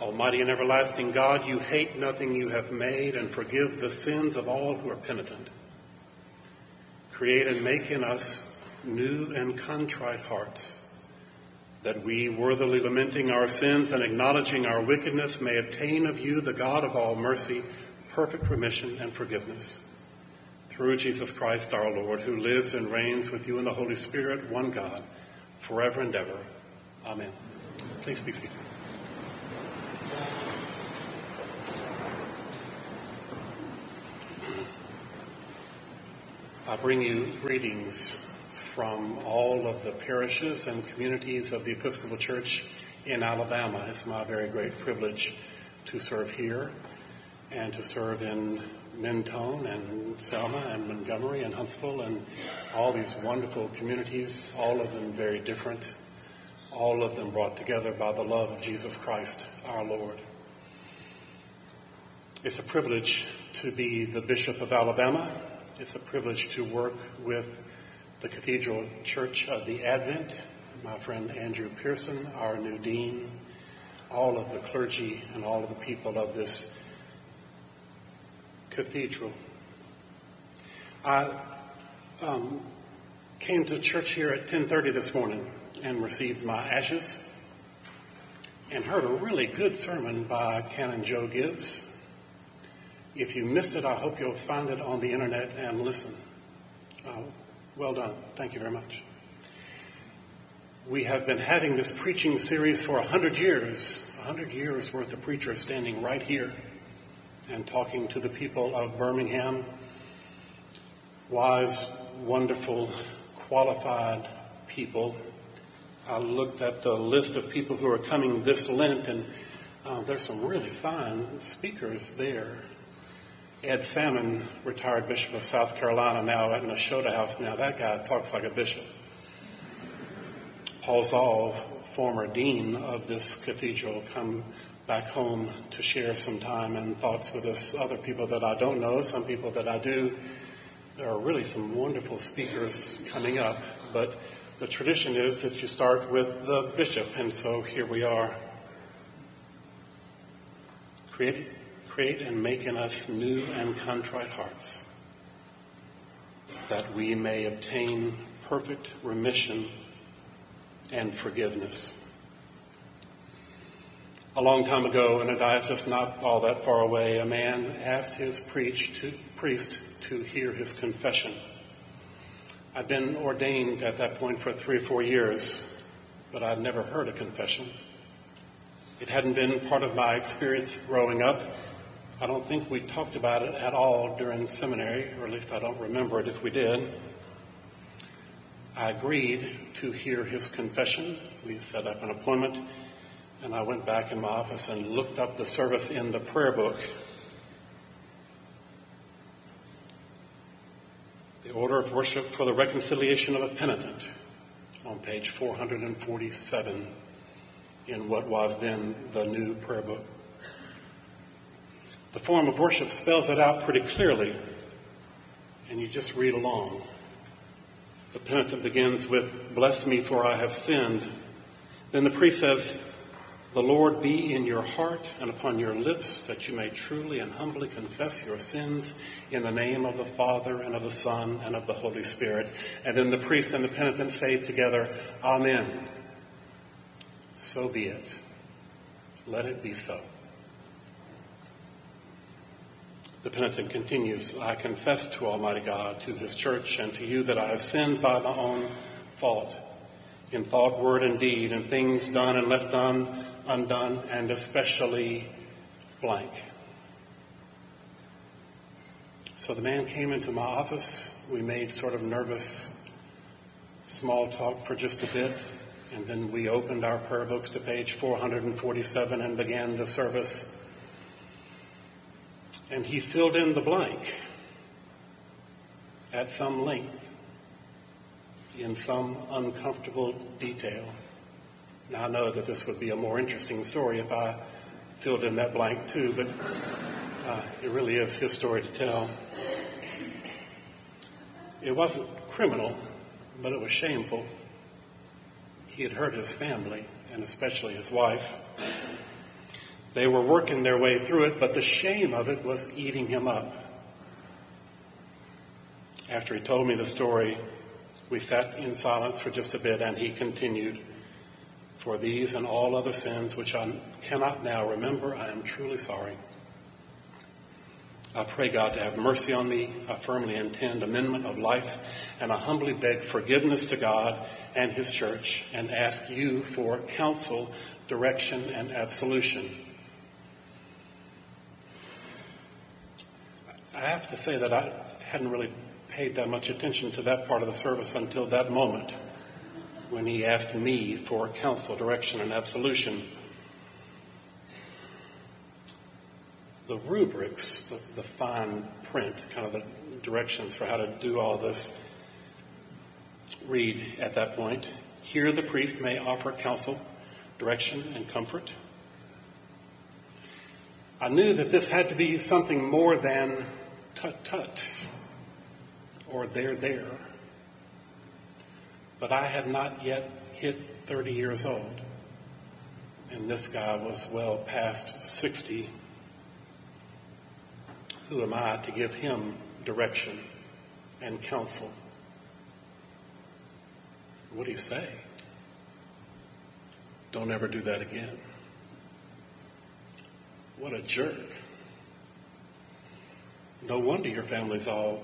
Almighty and everlasting God, you hate nothing you have made and forgive the sins of all who are penitent. Create and make in us new and contrite hearts, that we, worthily lamenting our sins and acknowledging our wickedness, may obtain of you, the God of all mercy, perfect remission and forgiveness. Through Jesus Christ our Lord, who lives and reigns with you in the Holy Spirit, one God, forever and ever. Amen. Please be seated. I bring you greetings from all of the parishes and communities of the Episcopal Church in Alabama. It's my very great privilege to serve here and to serve in Mentone and Selma and Montgomery and Huntsville and all these wonderful communities, all of them very different, all of them brought together by the love of Jesus Christ our Lord. It's a privilege to be the Bishop of Alabama it's a privilege to work with the Cathedral Church of the Advent, my friend Andrew Pearson, our new dean, all of the clergy and all of the people of this cathedral. I um, came to church here at 10:30 this morning and received my ashes and heard a really good sermon by Canon Joe Gibbs if you missed it, I hope you'll find it on the internet and listen. Uh, well done. Thank you very much. We have been having this preaching series for a hundred years, a hundred years worth of preachers standing right here and talking to the people of Birmingham. Wise, wonderful, qualified people. I looked at the list of people who are coming this Lent, and uh, there's some really fine speakers there. Ed Salmon, retired Bishop of South Carolina, now at Nashotah House. Now that guy talks like a bishop. Paul Zahl, former dean of this cathedral, come back home to share some time and thoughts with us. Other people that I don't know, some people that I do. There are really some wonderful speakers coming up, but the tradition is that you start with the bishop, and so here we are. Create, create and make in us new and contrite hearts, that we may obtain perfect remission and forgiveness. A long time ago, in a diocese not all that far away, a man asked his to, priest to hear his confession. I'd been ordained at that point for three or four years, but I'd never heard a confession. It hadn't been part of my experience growing up, I don't think we talked about it at all during seminary, or at least I don't remember it if we did. I agreed to hear his confession. We set up an appointment, and I went back in my office and looked up the service in the prayer book. The order of worship for the reconciliation of a penitent on page 447 in what was then the new prayer book. The form of worship spells it out pretty clearly, and you just read along. The penitent begins with, Bless me, for I have sinned. Then the priest says, The Lord be in your heart and upon your lips, that you may truly and humbly confess your sins in the name of the Father and of the Son and of the Holy Spirit. And then the priest and the penitent say together, Amen. So be it. Let it be so. The penitent continues, I confess to Almighty God, to His church, and to you that I have sinned by my own fault, in thought, word, and deed, in things done and left done, undone, and especially blank. So the man came into my office. We made sort of nervous small talk for just a bit, and then we opened our prayer books to page 447 and began the service and he filled in the blank at some length in some uncomfortable detail. Now, I know that this would be a more interesting story if I filled in that blank too, but uh, it really is his story to tell. It wasn't criminal, but it was shameful. He had hurt his family, and especially his wife. They were working their way through it, but the shame of it was eating him up. After he told me the story, we sat in silence for just a bit, and he continued, For these and all other sins which I cannot now remember, I am truly sorry. I pray God to have mercy on me. I firmly intend amendment of life, and I humbly beg forgiveness to God and His church, and ask you for counsel, direction, and absolution. Have to say that I hadn't really paid that much attention to that part of the service until that moment when he asked me for counsel, direction, and absolution. the rubrics, the, the fine print, kind of the directions for how to do all this, read at that point Here the priest may offer counsel, direction, and comfort. I knew that this had to be something more than tut tut or there there. But I had not yet hit 30 years old, and this guy was well past 60 who am I to give him direction and counsel? What do you say? Don't ever do that again. What a jerk. No wonder your family's all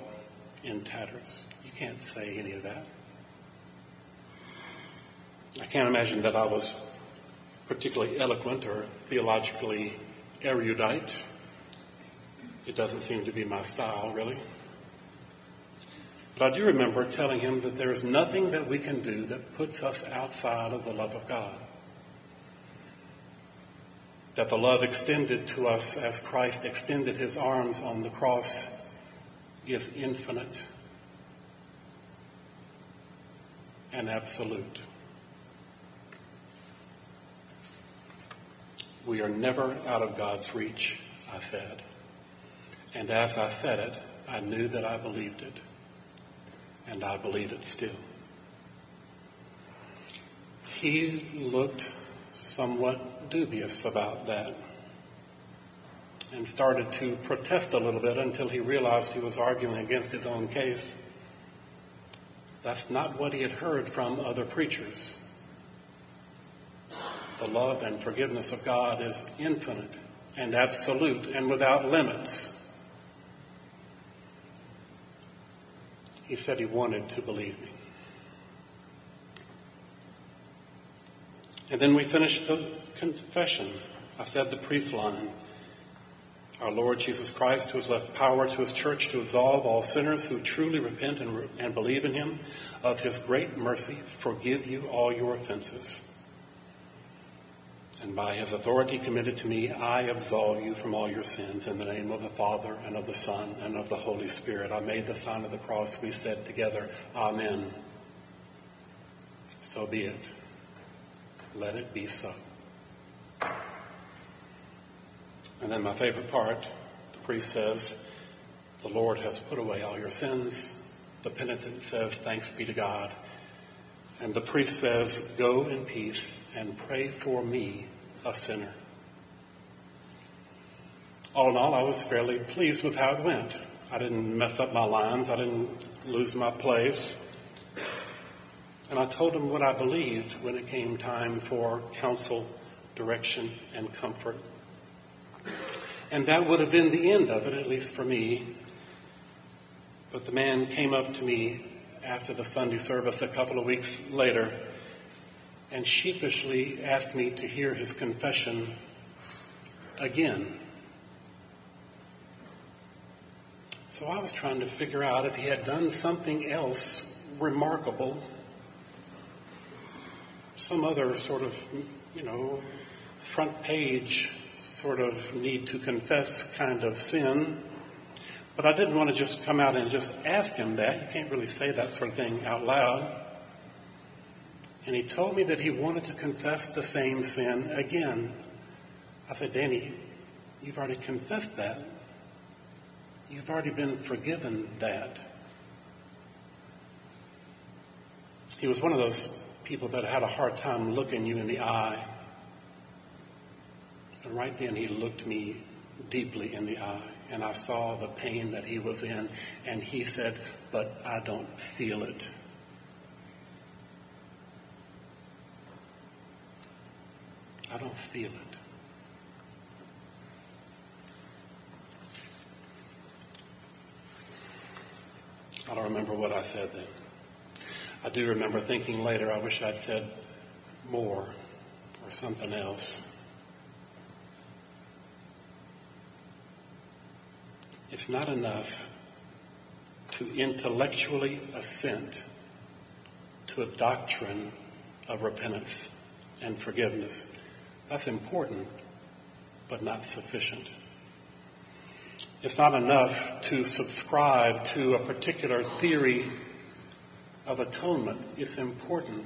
in tatters. You can't say any of that. I can't imagine that I was particularly eloquent or theologically erudite. It doesn't seem to be my style, really. But I do remember telling him that there's nothing that we can do that puts us outside of the love of God. That the love extended to us as Christ extended his arms on the cross is infinite and absolute. We are never out of God's reach, I said. And as I said it, I knew that I believed it. And I believe it still. He looked somewhat dubious about that and started to protest a little bit until he realized he was arguing against his own case. That's not what he had heard from other preachers. The love and forgiveness of God is infinite and absolute and without limits. He said he wanted to believe me. And then we finished the confession. I said the priest line. Our Lord Jesus Christ, who has left power to his church to absolve all sinners who truly repent and, and believe in him, of his great mercy, forgive you all your offenses and by his authority committed to me, I absolve you from all your sins in the name of the Father and of the Son and of the Holy Spirit. I made the sign of the cross. We said together, Amen. So be it. Let it be so. And then my favorite part, the priest says, The Lord has put away all your sins. The penitent says, Thanks be to God. And the priest says, Go in peace and pray for me, a sinner. All in all, I was fairly pleased with how it went. I didn't mess up my lines, I didn't lose my place. And I told him what I believed when it came time for counsel, direction, and comfort. And that would have been the end of it, at least for me. But the man came up to me after the Sunday service a couple of weeks later and sheepishly asked me to hear his confession again. So I was trying to figure out if he had done something else remarkable, some other sort of, you know, front page sort of need to confess kind of sin but I didn't want to just come out and just ask him that. You can't really say that sort of thing out loud. And he told me that he wanted to confess the same sin again. I said, Danny, you've already confessed that. You've already been forgiven that. He was one of those people that had a hard time looking you in the eye. And right then he looked me deeply in the eye, and I saw the pain that he was in, and he said, But I don't feel it. I don't feel it. I don't remember what I said then. I do remember thinking later, I wish I'd said more or something else. It's not enough to intellectually assent to a doctrine of repentance and forgiveness. That's important, but not sufficient. It's not enough to subscribe to a particular theory of atonement. is important,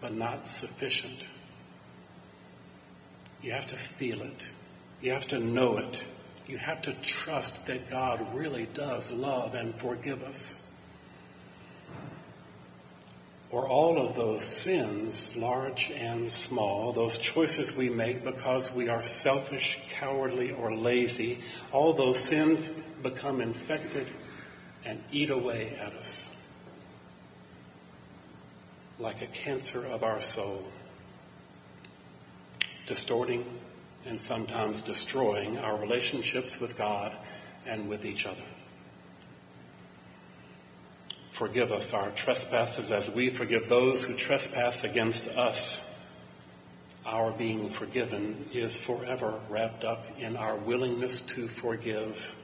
but not sufficient. You have to feel it. You have to know it. You have to trust that God really does love and forgive us. Or all of those sins, large and small, those choices we make because we are selfish, cowardly, or lazy, all those sins become infected and eat away at us like a cancer of our soul, distorting and sometimes destroying our relationships with God and with each other. Forgive us our trespasses as we forgive those who trespass against us. Our being forgiven is forever wrapped up in our willingness to forgive,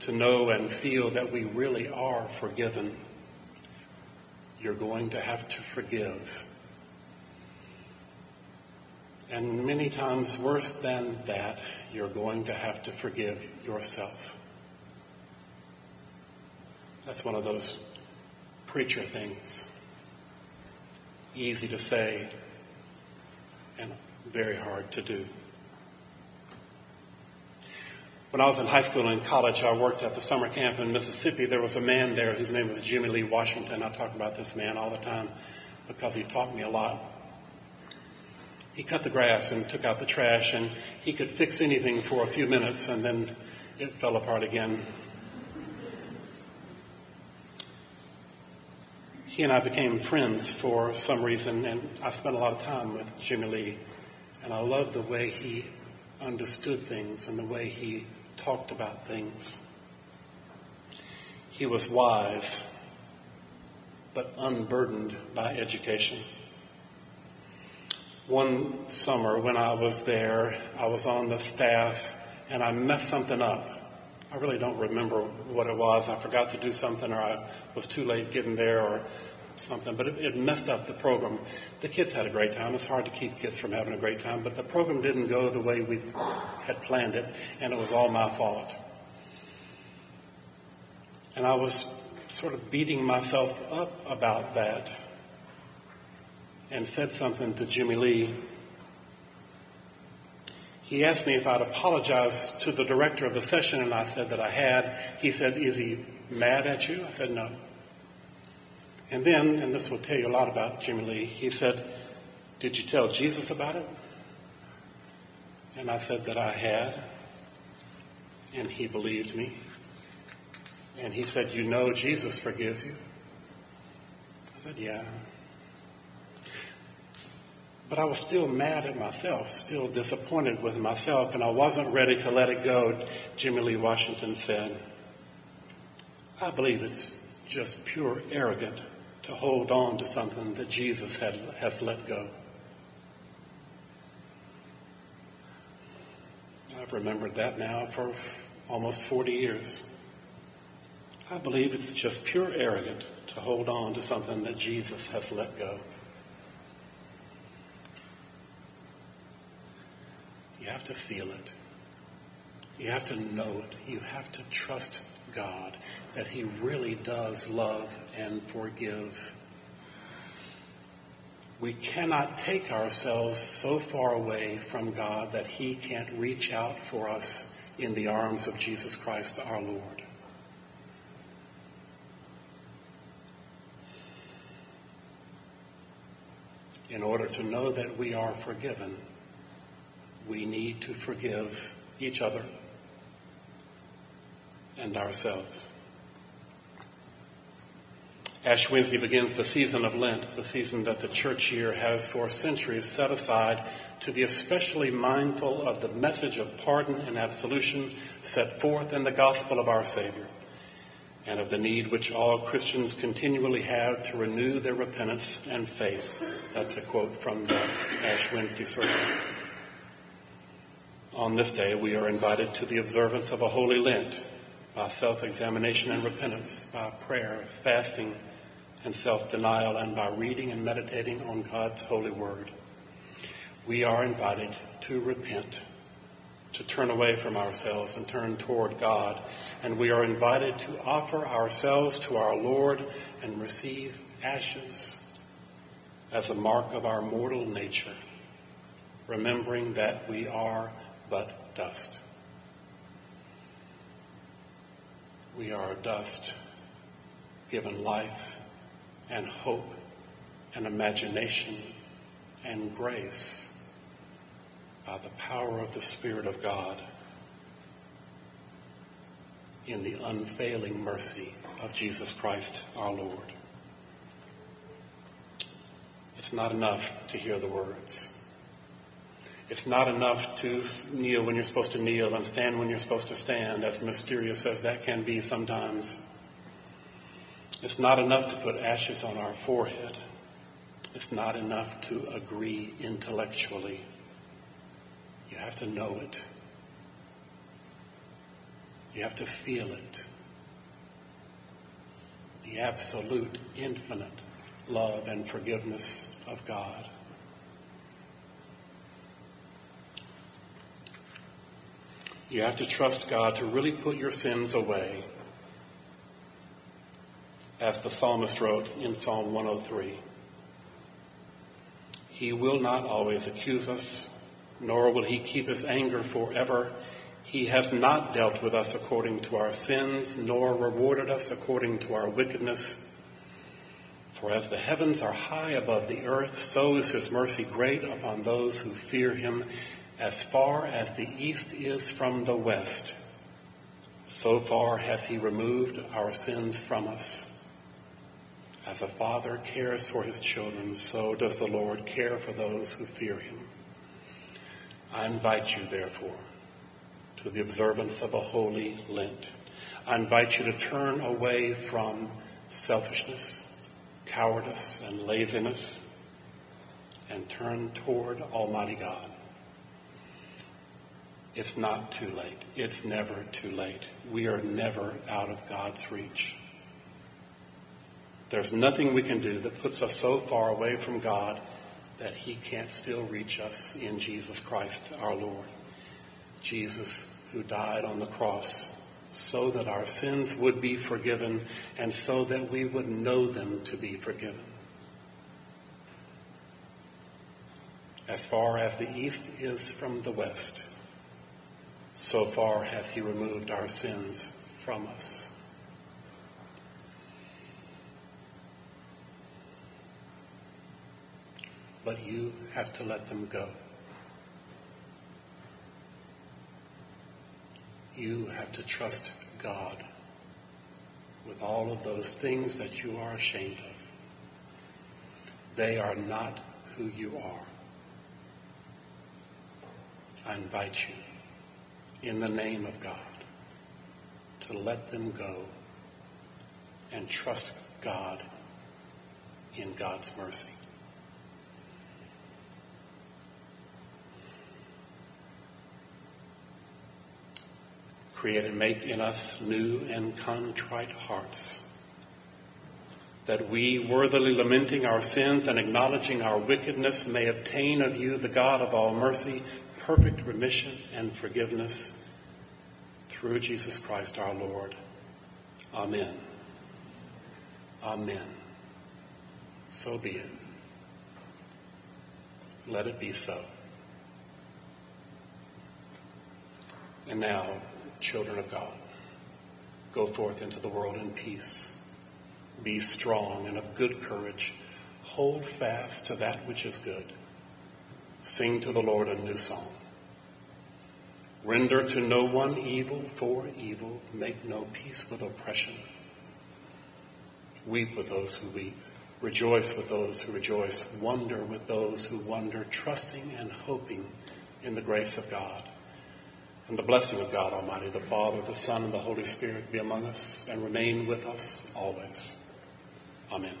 to know and feel that we really are forgiven. You're going to have to forgive. And many times worse than that, you're going to have to forgive yourself. That's one of those preacher things. Easy to say and very hard to do. When I was in high school and in college, I worked at the summer camp in Mississippi. There was a man there whose name was Jimmy Lee Washington. I talk about this man all the time because he taught me a lot. He cut the grass and took out the trash, and he could fix anything for a few minutes, and then it fell apart again. he and I became friends for some reason, and I spent a lot of time with Jimmy Lee, and I loved the way he understood things and the way he talked about things. He was wise, but unburdened by education. One summer when I was there, I was on the staff and I messed something up. I really don't remember what it was. I forgot to do something or I was too late getting there or something, but it, it, messed up the program. The kids had a great time. It's hard to keep kids from having a great time, but the program didn't go the way we had planned it, and it was all my fault. And I was sort of beating myself up about that and said something to Jimmy Lee. He asked me if I'd apologize to the director of the session, and I said that I had. He said, Is he mad at you? I said, No. And then, and this will tell you a lot about Jimmy Lee, he said, Did you tell Jesus about it? And I said that I had. And he believed me. And he said, You know Jesus forgives you. I said, Yeah. But I was still mad at myself, still disappointed with myself, and I wasn't ready to let it go. Jimmy Lee Washington said, I believe it's just pure arrogant to hold on to something that Jesus had, has let go. I've remembered that now for almost 40 years. I believe it's just pure arrogant to hold on to something that Jesus has let go. You have to feel it. You have to know it. You have to trust God, that He really does love and forgive. We cannot take ourselves so far away from God that He can't reach out for us in the arms of Jesus Christ our Lord. In order to know that we are forgiven, we need to forgive each other and ourselves. Ash Wednesday begins the season of Lent, the season that the church year has for centuries set aside to be especially mindful of the message of pardon and absolution set forth in the gospel of our Savior, and of the need which all Christians continually have to renew their repentance and faith. That's a quote from the Ash Wednesday service. On this day, we are invited to the observance of a holy Lent by self-examination and repentance, by prayer, fasting, and self-denial, and by reading and meditating on God's holy word. We are invited to repent, to turn away from ourselves and turn toward God. And we are invited to offer ourselves to our Lord and receive ashes as a mark of our mortal nature, remembering that we are but dust. We are dust given life and hope and imagination and grace by the power of the Spirit of God in the unfailing mercy of Jesus Christ our Lord. It's not enough to hear the words. It's not enough to kneel when you're supposed to kneel and stand when you're supposed to stand, as mysterious as that can be sometimes. It's not enough to put ashes on our forehead. It's not enough to agree intellectually. You have to know it. You have to feel it. The absolute, infinite love and forgiveness of God. You have to trust God to really put your sins away as the psalmist wrote in Psalm 103. He will not always accuse us, nor will he keep his anger forever. He has not dealt with us according to our sins, nor rewarded us according to our wickedness. For as the heavens are high above the earth, so is his mercy great upon those who fear him. As far as the east is from the west, so far has he removed our sins from us. As a father cares for his children, so does the Lord care for those who fear him. I invite you, therefore, to the observance of a holy Lent. I invite you to turn away from selfishness, cowardice, and laziness, and turn toward Almighty God. It's not too late. It's never too late. We are never out of God's reach. There's nothing we can do that puts us so far away from God that he can't still reach us in Jesus Christ our Lord. Jesus who died on the cross so that our sins would be forgiven and so that we would know them to be forgiven. As far as the east is from the west, so far has he removed our sins from us. but you have to let them go. You have to trust God with all of those things that you are ashamed of. They are not who you are. I invite you, in the name of God, to let them go and trust God in God's mercy. Create and make in us new and contrite hearts, that we, worthily lamenting our sins and acknowledging our wickedness, may obtain of you, the God of all mercy, perfect remission and forgiveness through Jesus Christ our Lord. Amen. Amen. So be it. Let it be so. And now, children of God. Go forth into the world in peace. Be strong and of good courage. Hold fast to that which is good. Sing to the Lord a new song. Render to no one evil for evil. Make no peace with oppression. Weep with those who weep. Rejoice with those who rejoice. Wonder with those who wonder, trusting and hoping in the grace of God. And the blessing of God Almighty, the Father, the Son, and the Holy Spirit be among us and remain with us always. Amen.